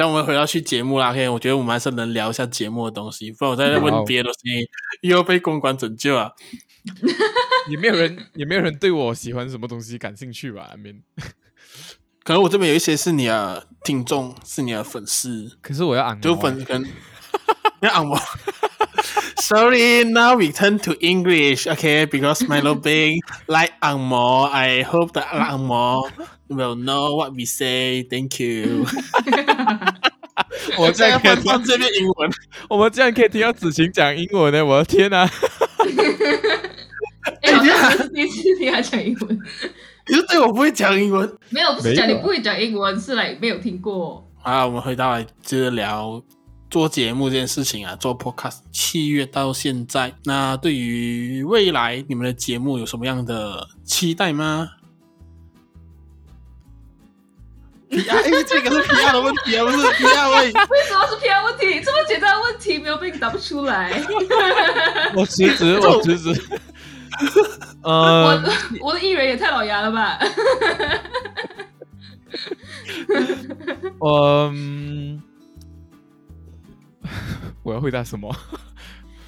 等我们回到去节目啦，OK，我觉得我们还是能聊一下节目的东西，不然我在这问别的东西，又要被公关拯救啊！也没有人，也没有人对我喜欢什么东西感兴趣吧？I mean，可能我这边有一些是你的听众，是你的粉丝，可是我要按就粉跟要按摩。Sorry, now we turn to English, OK? Because Milo Bing like angmo. I hope that angmo will know what we say. Thank you. 我 这样可以放这边英文，我们这样可以听到子晴讲英文呢。我的天哪！哎，好像是第一次听他讲英文。你是对我不会讲英文？没有，不是讲你不会讲英文，是来没有听过。好，我们回到来接着聊。做节目这件事情啊，做 podcast，七月到现在，那对于未来你们的节目有什么样的期待吗？PR，哎，这个是 PR 的问题啊，不是 PR 问题。为什么是 PR 问题？这么简单的问题，没有被你答不出来。我辞职，我辞职。呃，我我的艺人也太老牙了吧？嗯。我要回答什么？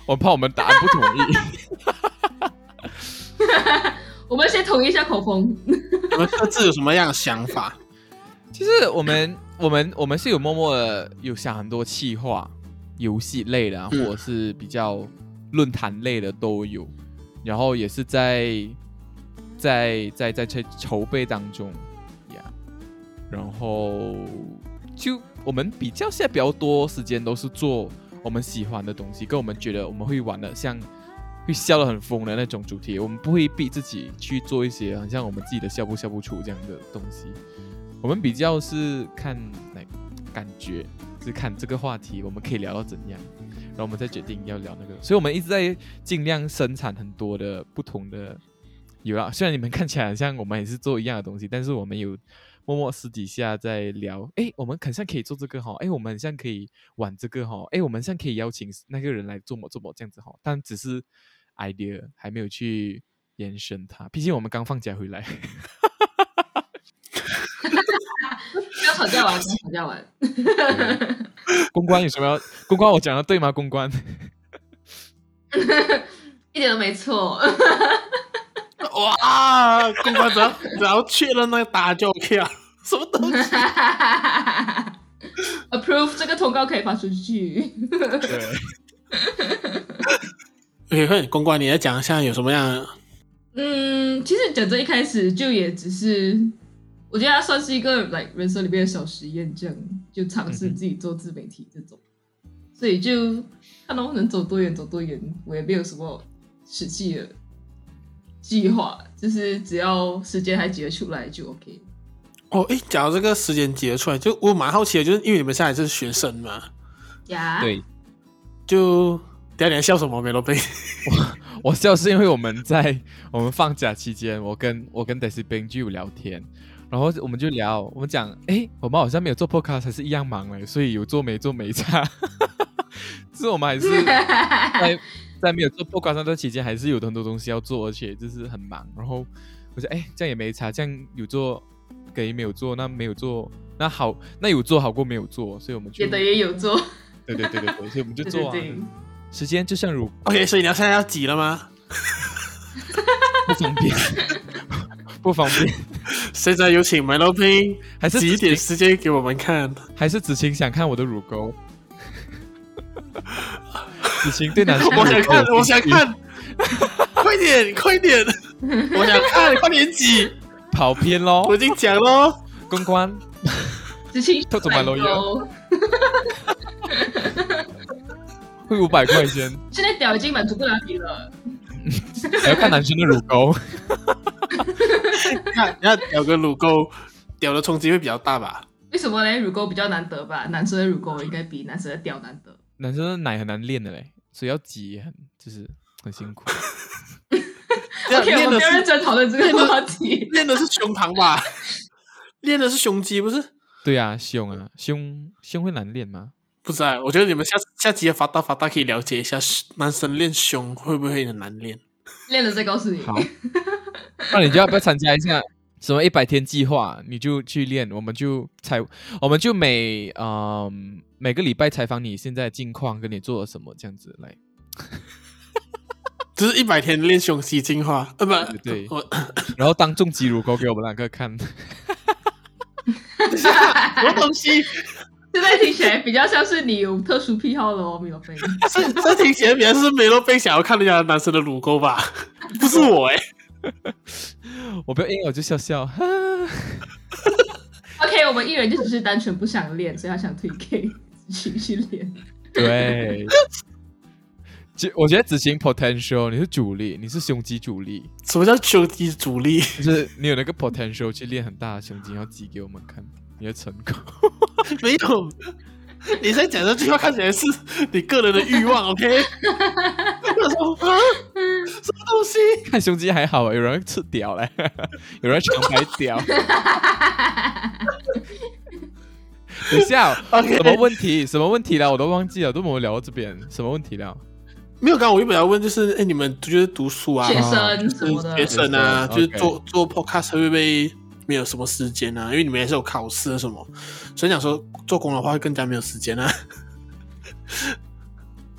我怕我们答案不统一。我们先统一一下口风。我们各自有什么样的想法？其实我们、我们、我们是有默默的有想很多企划、游戏类的，或者是比较论坛类的都有。然后也是在在在在筹筹备当中呀。然后就我们比较现在比较多时间都是做。我们喜欢的东西，跟我们觉得我们会玩的，像会笑得很疯的那种主题，我们不会逼自己去做一些很像我们自己的笑不笑不出这样的东西。我们比较是看感觉，是看这个话题我们可以聊到怎样，然后我们再决定要聊那个。所以，我们一直在尽量生产很多的不同的有啊。虽然你们看起来好像我们也是做一样的东西，但是我们有。默默私底下在聊，哎，我们很像可以做这个哈，哎，我们很像可以玩这个哈，哎，我们像可以邀请那个人来做某做某这样子哈，但只是 idea 还没有去延伸它，毕竟我们刚放假回来。要吵架完，吵架完。公关有什么要？公关我讲的对吗？公关？一点都没错。哇！公关只要只要确认那个答案就 OK 了，什么东西？Approve 这个通告可以发出去。对。OK，快点，公关，你来讲一下有什么样？嗯，其实讲真一开始就也只是，我觉得它算是一个 like 人生里面的小实验，这样就尝试自己做自媒体这种，嗯、所以就看能不能走多远走多远，我也没有什么实际的。计划就是只要时间还挤得出来就 OK。哦，哎，假如这个时间挤得出来，就我蛮好奇的，就是因为你们现在是学生嘛。呀。对。就第二年笑什么？没罗贝。我 我笑是因为我们在我们放假期间，我跟我跟 Daisy Ben 就有聊天，然后我们就聊，我们讲，哎，我们好像没有做 Podcast，还是一样忙嘞，所以有做没做没差。是我们还是 在。在没有做 podcast 的期间，还是有很多东西要做，而且就是很忙。然后我说：“哎，这样也没差，这样有做，等于没有做。那没有做，那好，那有做好过没有做。所以我们就也等于有做。对对对对对，所以我们就做啊。对对对时间就像如 OK，所以你要现在要挤了吗？不方便，不方便。现在有请 Milo Ping，还是挤一点时间给我们看？还是子晴想看我的乳沟？” 子晴对男生，我想看，我想看，快点，快点，我想看，快点挤，跑偏喽！我已经讲喽，公关，子晴偷走买五百块钱。现在屌已经满足不了你了，还要看男生的乳沟，看，要屌个乳沟，屌的冲击会比较大吧？为什么呢？乳沟比较难得吧？男生的乳沟应该比男生的屌难得。男生的奶很难练的嘞，所以要挤很就是很辛苦。OK，我们不要认真讨论这个话题。练的是胸膛吧？练的是胸肌不是？对啊，胸啊，胸胸会难练吗？不是啊，我觉得你们下下集发大发大可以了解一下，男生练胸会不会很难练？练了再告诉你。好，那你就要不要参加一下？什么一百天计划，你就去练，我们就采，我们就每嗯、呃、每个礼拜采访你现在近况，跟你做了什么这样子来。就是一百天练胸肌进化，呃不对，对，我然后当众挤乳沟给我们两个看，什么东西？现在听起来比较像是你有特殊癖好的哦，米洛菲。这这听起来比较是米洛菲想要看人家男生的乳沟吧？不是我哎、欸，我不要硬，我就笑笑。OK，我们艺人就只是单纯不想练，所以他想推给子晴去练。对。就我觉得子晴 potential，你是主力，你是胸肌主力。什么叫胸肌主力？就是你有那个 potential 去练很大的胸肌，要挤给我们看，你的成功。没有，你在讲这句话看起来是你个人的欲望，OK？我说啊，什么东西？看胸肌还好，有人吃屌嘞，有人长白屌。等一下，OK？什么问题？什么问题了？我都忘记了，都没有聊到这边，什么问题了？没有，刚刚我原本要问，就是，哎，你们觉得读书啊，学生什么的，学生啊，就是做 okay. 做 podcast 会不会没有什么时间啊？因为你们也是有考试什么，所以讲说做工的话会更加没有时间啊。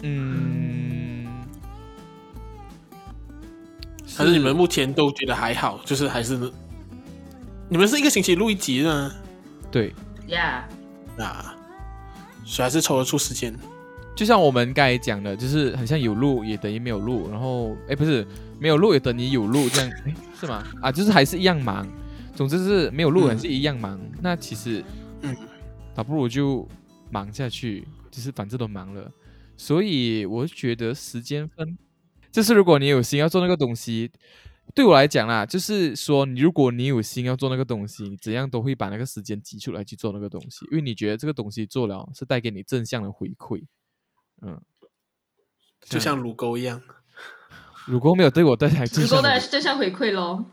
嗯，还是你们目前都觉得还好？就是还是你们是一个星期录一集呢？对，Yeah，啊，所以还是抽得出时间。就像我们刚才讲的，就是很像有录也等于没有录，然后哎，不是没有录也等于有录这样，哎，是吗？啊，就是还是一样忙。总之是没有路人是一样忙。嗯、那其实，嗯，倒不如就忙下去，就是反正都忙了。所以我觉得时间分，就是如果你有心要做那个东西，对我来讲啦，就是说，如果你有心要做那个东西，你怎样都会把那个时间挤出来去做那个东西，因为你觉得这个东西做了是带给你正向的回馈。嗯，就像乳沟一样，乳沟没有对我带来，乳沟带来是正向回馈喽。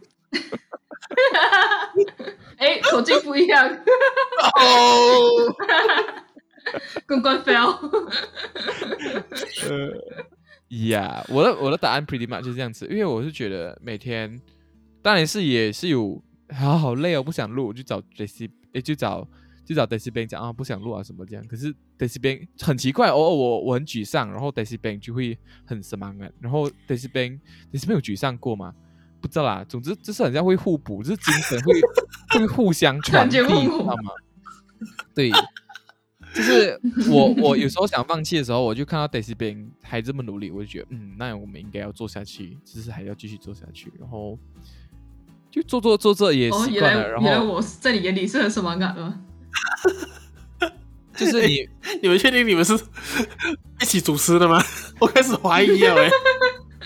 哎，口径不一样。哦，公关 fail。呃，呀，我的我的答案 pretty much 就是这样子，因为我是觉得每天，当然是也是有，好好累哦，不想录，就找 JC，哎，就找。就找 Daisy Bang 讲啊，不想录啊什么这样，可是 Daisy Bang 很奇怪，偶尔我我很沮丧，然后 Daisy Bang 就会很什么啊，然后 Daisy Bang Daisy Bang 有沮丧过吗？不知道啦，总之就是很像会互补，就是精神会 会互相传递，知道吗？对，就是我我有时候想放弃的时候，我就看到 Daisy Bang 还这么努力，我就觉得嗯，那我们应该要做下去，只是还要继续做下去，然后就做做做做也习惯了，然后原来我在你眼里是很什么感吗？就是你，欸、你们确定你们是一起主持的吗？我开始怀疑了、欸。哎，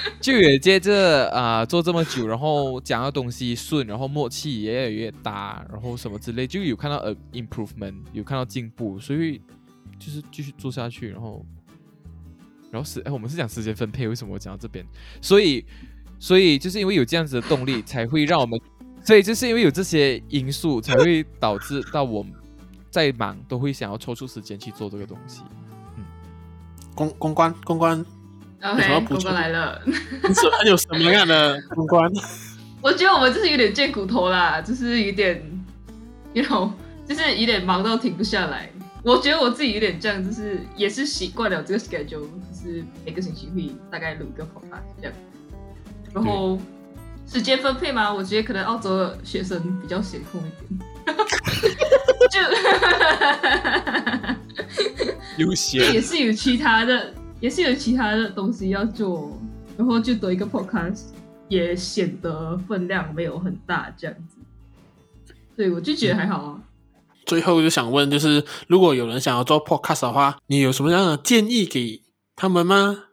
就也接着啊、呃、做这么久，然后讲的东西顺，然后默契也越来越大，然后什么之类，就有看到呃 improvement，有看到进步，所以就是继续做下去，然后然后是哎，我们是讲时间分配，为什么我讲到这边？所以所以就是因为有这样子的动力，才会让我们，所以就是因为有这些因素，才会导致到我们。再忙都会想要抽出时间去做这个东西。嗯，公公关公关，OK，公关来了。是很有什么样的公关？我觉得我们就是有点贱骨头啦，就是有点，you know，就是有点忙到停不下来。我觉得我自己有点这样，就是也是习惯了这个 schedule，就是每个星期会大概录一个 podcast 这样。然后时间分配嘛，我觉得可能澳洲的学生比较闲空一点。就悠闲，也是有其他的，也是有其他的东西要做，然后就多一个 podcast，也显得分量没有很大这样子。对，我就觉得还好啊。最后就想问，就是如果有人想要做 podcast 的话，你有什么样的建议给他们吗？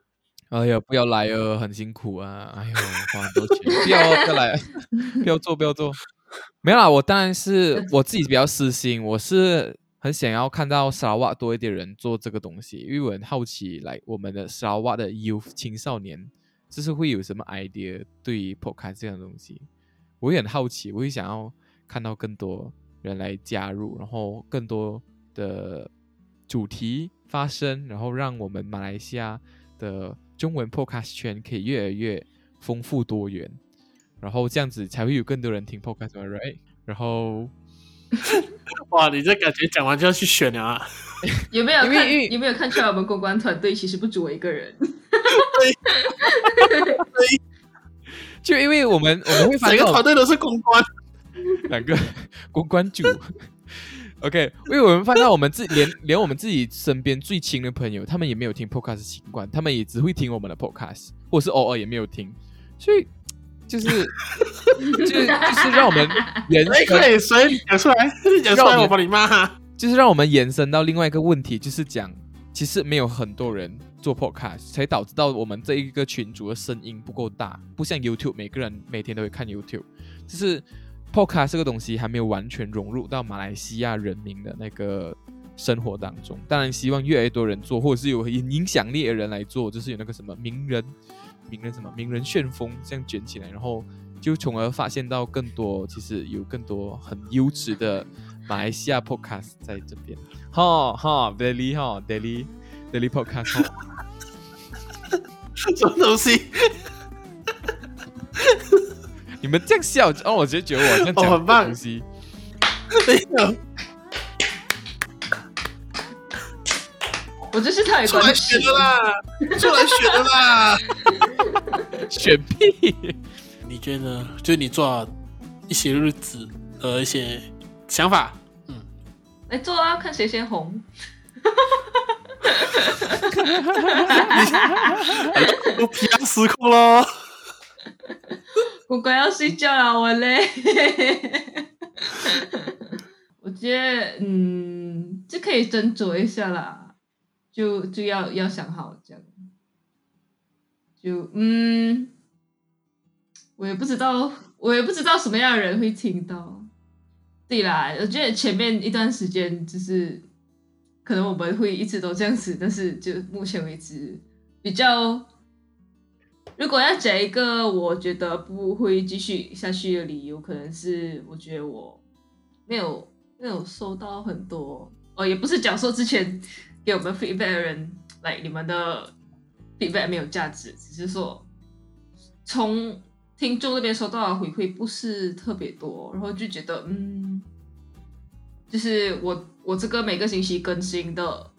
哎呀，不要来哦，很辛苦啊！哎呦，花很多钱，不要不要来，不要做，不要做。没有啦，我当然是 我自己比较私心，我是很想要看到沙瓦多一点人做这个东西，因为我很好奇，来我们的沙瓦的 youth 青少年，就是会有什么 idea 对于 podcast 这样的东西，我也很好奇，我也想要看到更多人来加入，然后更多的主题发生，然后让我们马来西亚的中文 podcast 圈可以越来越丰富多元。然后这样子才会有更多人听 podcast，right？然后，哇，你这感觉讲完就要去选了啊？有没有看？有没有看出来我们公关团队其实不止我一个人？对，就因为我们我们会发现整个团队都是公关，两个公关组。OK，因为我们发现我们自连连我们自己身边最亲的朋友，他们也没有听 podcast 习惯，他们也只会听我们的 podcast，或是偶尔也没有听，所以。就是，就是，就是让我们延伸。可以，所以讲出来，讲出来，我帮你骂。就是让我们延伸到另外一个问题，就是讲，其实没有很多人做 podcast，才导致到我们这一个群组的声音不够大，不像 YouTube，每个人每天都会看 YouTube。就是 podcast 这个东西还没有完全融入到马来西亚人民的那个生活当中。当然，希望越来越多人做，或者是有影响力的人来做，就是有那个什么名人。名人什么？名人旋风这样卷起来，然后就从而发现到更多，其实有更多很优质的马来西亚 podcast 在这边。哈哈，Daily 哈，Daily Daily podcast。什么东西？你们这样笑，哦，我直接觉得我这样讲很棒。东西。我这是太关选的啦，出来学的啦，选屁！你觉得，就你做一些日子和一些想法，嗯，来做啊，看谁先红。我皮要失控了，我乖要睡觉了，我累。我觉得，嗯，这可以斟酌一下啦。就就要要想好这样，就嗯，我也不知道，我也不知道什么样的人会听到。对啦，我觉得前面一段时间就是，可能我们会一直都这样子，但是就目前为止比较，如果要讲一个我觉得不会继续下去的理由，可能是我觉得我没有没有收到很多哦，也不是讲说之前。给我们 feedback 的人，来、你们的 feedback 没有价值，只是说从听众那边收到的回馈不是特别多，然后就觉得嗯，就是我我这个每个星期更新的，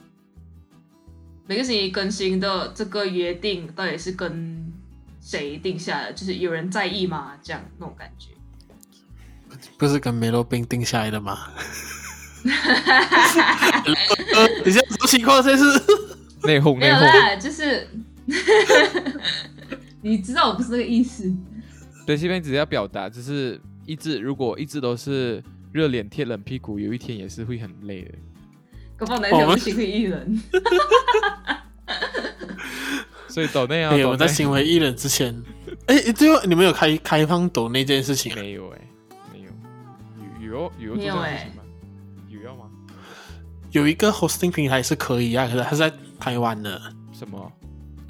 每个星期更新的这个约定到底是跟谁定下来的？就是有人在意吗？这样那种感觉，不是跟梅洛宾定下来的吗？你现在什么情况？这是内讧，没有啦，就是 你知道我不是这个意思。对，这边只是要表达，就是一直如果一直都是热脸贴冷屁股，有一天也是会很累的。搞不好哪天我心灰意冷。所以抖内啊，我们在心灰意冷之前，哎，最后你们有开开放抖内这件事情？没有哎，没有，有有有没有要吗。有一个 hosting 平台是可以啊，可是它是在台湾的。什么？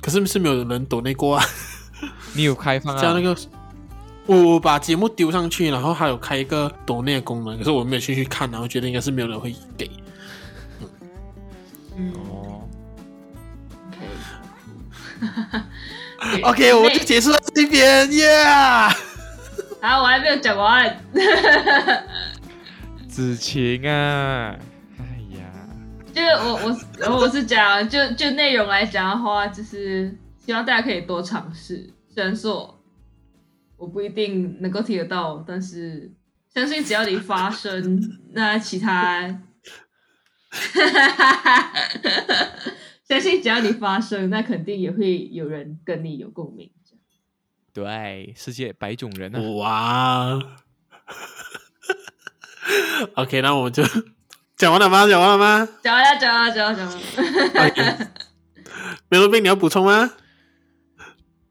可是是没有人抖内过啊。你有开放啊？像那个，我把节目丢上去，然后还有开一个抖内的功能，可是我没有进去看，然后觉得应该是没有人会给。嗯。哦。OK。OK，我们就结束到这边，耶！好，我还没有讲完。子晴啊。就是我我我是讲，就就内容来讲的话，就是希望大家可以多尝试。虽然说我不一定能够听得到，但是相信只要你发声，那其他，相信只要你发声，那肯定也会有人跟你有共鸣。对，世界百种人啊！哇，OK，那我们就。讲完了吗？讲完了吗？讲完了，讲完了，讲完了，讲完了。梅罗宾，你要补充吗？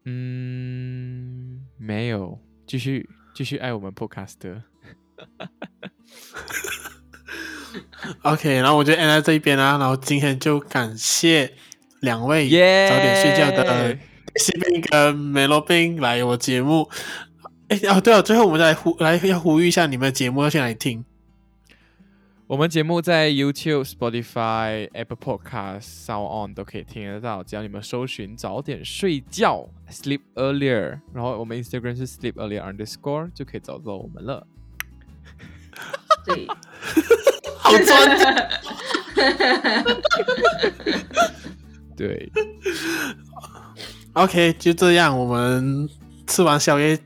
嗯，没有，继续继续爱我们 Podcast。OK，然后我就按在这一边啦。然后今天就感谢两位早点睡觉的西宾跟梅罗宾来我节目。哎，哦，对了，最后我们再呼来要呼吁一下，你们的节目要去哪里听？我们节目在 YouTube、Spotify、Apple Podcast、Sound On 都可以听得到，只要你们搜寻“早点睡觉 ”（Sleep Earlier），然后我们 Instagram 是 Sleep Earlier Underscore，就可以找到我们了。对，好专。对。OK，就这样，我们吃完宵夜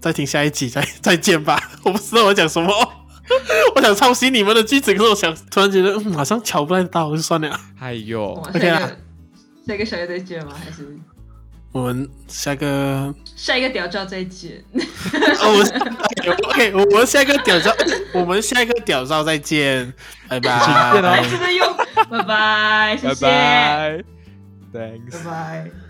再听下一集，再再见吧。我不知道我讲什么。我想抄袭你们的句子，可是我想突然觉得，嗯，好像敲不太到，就算了。哎呦，OK 啊，下一个小月再见吗？还是我们下个下一个屌照再见？哦，我们 OK，我们下一个屌照，我们下一个屌照再见，拜拜。还是在用，拜拜，谢谢，拜拜，Thanks，拜拜。